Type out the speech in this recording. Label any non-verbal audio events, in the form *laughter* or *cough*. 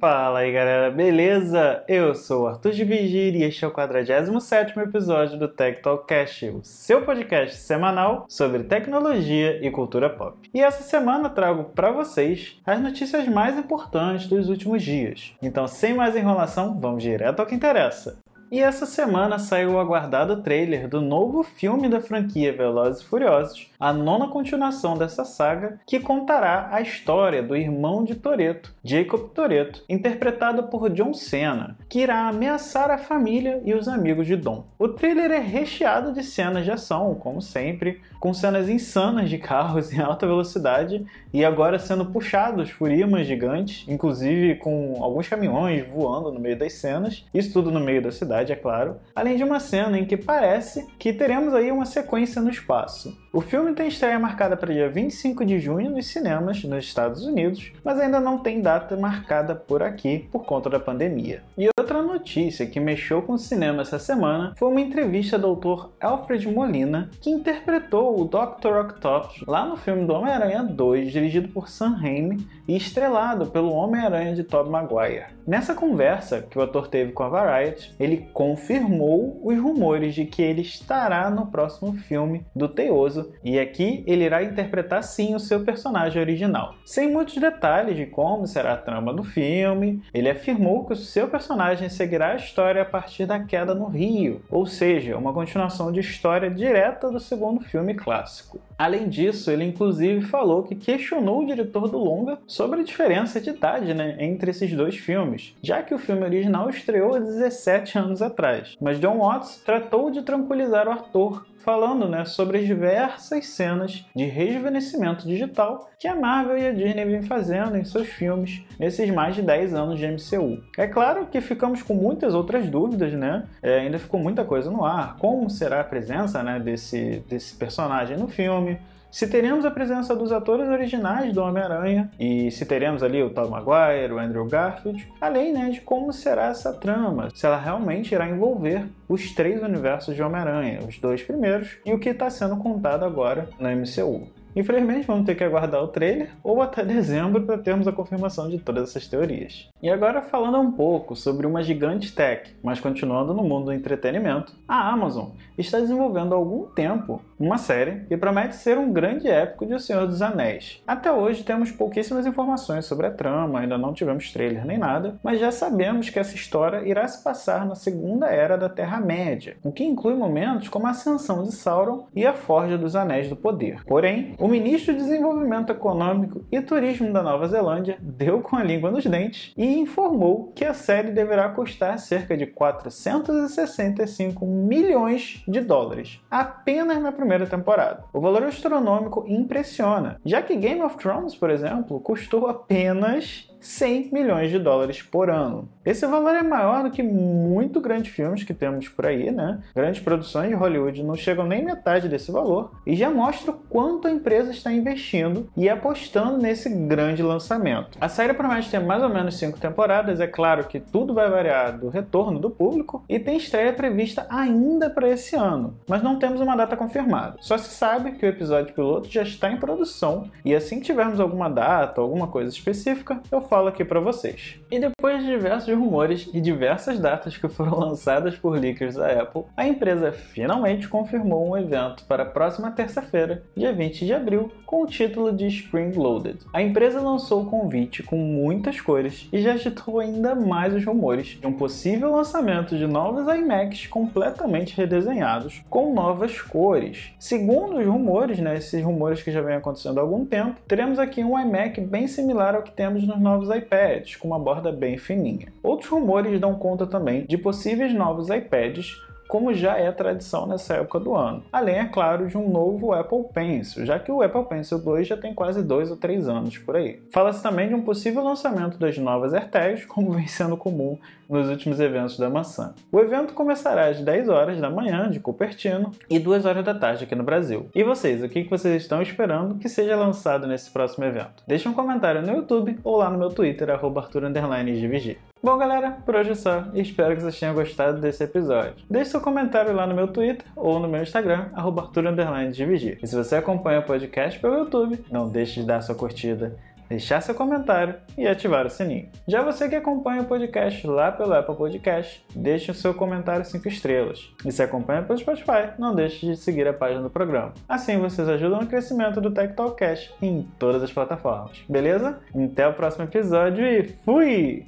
Fala aí galera, beleza? Eu sou o Arthur de Vigir e este é o 47 episódio do Tech Talkcast, o seu podcast semanal sobre tecnologia e cultura pop. E essa semana trago para vocês as notícias mais importantes dos últimos dias. Então, sem mais enrolação, vamos direto ao que interessa. E essa semana saiu o aguardado trailer do novo filme da franquia Velozes e Furiosos, a nona continuação dessa saga, que contará a história do irmão de Toretto, Jacob Toretto, interpretado por John Cena, que irá ameaçar a família e os amigos de Dom. O trailer é recheado de cenas de ação, como sempre, com cenas insanas de carros *laughs* em alta velocidade e agora sendo puxados por imãs gigantes, inclusive com alguns caminhões voando no meio das cenas, isso tudo no meio da cidade é claro, além de uma cena em que parece que teremos aí uma sequência no espaço. O filme tem estreia marcada para dia 25 de junho nos cinemas nos Estados Unidos, mas ainda não tem data marcada por aqui por conta da pandemia. E outra notícia que mexeu com o cinema essa semana foi uma entrevista do autor Alfred Molina, que interpretou o Dr. Octopus lá no filme do Homem-Aranha 2, dirigido por Sam Raimi e estrelado pelo Homem-Aranha de Tobey Maguire. Nessa conversa que o ator teve com a Variety, ele confirmou os rumores de que ele estará no próximo filme do Teoso e aqui ele irá interpretar sim o seu personagem original. Sem muitos detalhes de como será a trama do filme, ele afirmou que o seu personagem seguirá a história a partir da queda no Rio, ou seja, uma continuação de história direta do segundo filme clássico. Além disso, ele inclusive falou que questionou o diretor do longa sobre a diferença de idade né, entre esses dois filmes, já que o filme original estreou há 17 anos atrás. Mas John Watts tratou de tranquilizar o ator, falando né, sobre as diversas cenas de rejuvenescimento digital que a Marvel e a Disney vêm fazendo em seus filmes nesses mais de 10 anos de MCU. É claro que ficamos com muitas outras dúvidas, né? É, ainda ficou muita coisa no ar. Como será a presença né, desse, desse personagem no filme? se teremos a presença dos atores originais do Homem-Aranha e se teremos ali o Tom Maguire, o Andrew Garfield, além né, de como será essa trama, se ela realmente irá envolver os três universos de Homem-Aranha, os dois primeiros e o que está sendo contado agora na MCU. Infelizmente, vamos ter que aguardar o trailer ou até dezembro para termos a confirmação de todas essas teorias. E agora falando um pouco sobre uma gigante tech, mas continuando no mundo do entretenimento, a Amazon está desenvolvendo há algum tempo uma série que promete ser um grande épico de O Senhor dos Anéis. Até hoje temos pouquíssimas informações sobre a trama, ainda não tivemos trailer nem nada, mas já sabemos que essa história irá se passar na Segunda Era da Terra-média, o que inclui momentos como a ascensão de Sauron e a Forja dos Anéis do Poder. Porém, o ministro de Desenvolvimento Econômico e Turismo da Nova Zelândia deu com a língua nos dentes e informou que a série deverá custar cerca de 465 milhões de dólares apenas na primeira temporada. O valor astronômico impressiona, já que Game of Thrones, por exemplo, custou apenas 100 milhões de dólares por ano. Esse valor é maior do que muito grandes filmes que temos por aí, né? Grandes produções de Hollywood não chegam nem metade desse valor e já mostra o quanto a empresa está investindo e apostando nesse grande lançamento. A série promete ter mais ou menos cinco temporadas, é claro que tudo vai variar do retorno do público e tem estreia prevista ainda para esse ano, mas não temos uma data confirmada. Só se sabe que o episódio piloto já está em produção e assim que tivermos alguma data, alguma coisa específica, eu falo aqui para vocês. E depois de diversos rumores e diversas datas que foram *laughs* lançadas por leakers da Apple, a empresa finalmente confirmou um evento para a próxima terça-feira, dia 20 de abril, com o título de Spring Loaded. A empresa lançou o convite com muitas cores e já agitou ainda mais os rumores de um possível lançamento de novos iMacs completamente redesenhados com novas cores. Segundo os rumores, né, esses rumores que já vêm acontecendo há algum tempo, teremos aqui um iMac bem similar ao que temos nos novos novos iPads, com uma borda bem fininha. Outros rumores dão conta também de possíveis novos iPads como já é tradição nessa época do ano. Além, é claro, de um novo Apple Pencil, já que o Apple Pencil 2 já tem quase dois ou três anos por aí. Fala-se também de um possível lançamento das novas AirTags, *laughs* como vem sendo comum nos últimos eventos da maçã. O evento começará às 10 horas da manhã de Cupertino e 2 horas da tarde aqui no Brasil. E vocês, o que vocês estão esperando que seja lançado nesse próximo evento? Deixe um comentário no YouTube ou lá no meu Twitter, arroba Arthur Bom, galera, por hoje é só. Espero que vocês tenham gostado desse episódio. Deixe seu comentário lá no meu Twitter ou no meu Instagram, arroba E se você acompanha o podcast pelo YouTube, não deixe de dar sua curtida deixar seu comentário e ativar o sininho. Já você que acompanha o podcast lá pelo Apple Podcast, deixe o seu comentário 5 estrelas. E se acompanha pelo Spotify, não deixe de seguir a página do programa. Assim vocês ajudam no crescimento do Tech Talk Cash em todas as plataformas. Beleza? Até o próximo episódio e fui!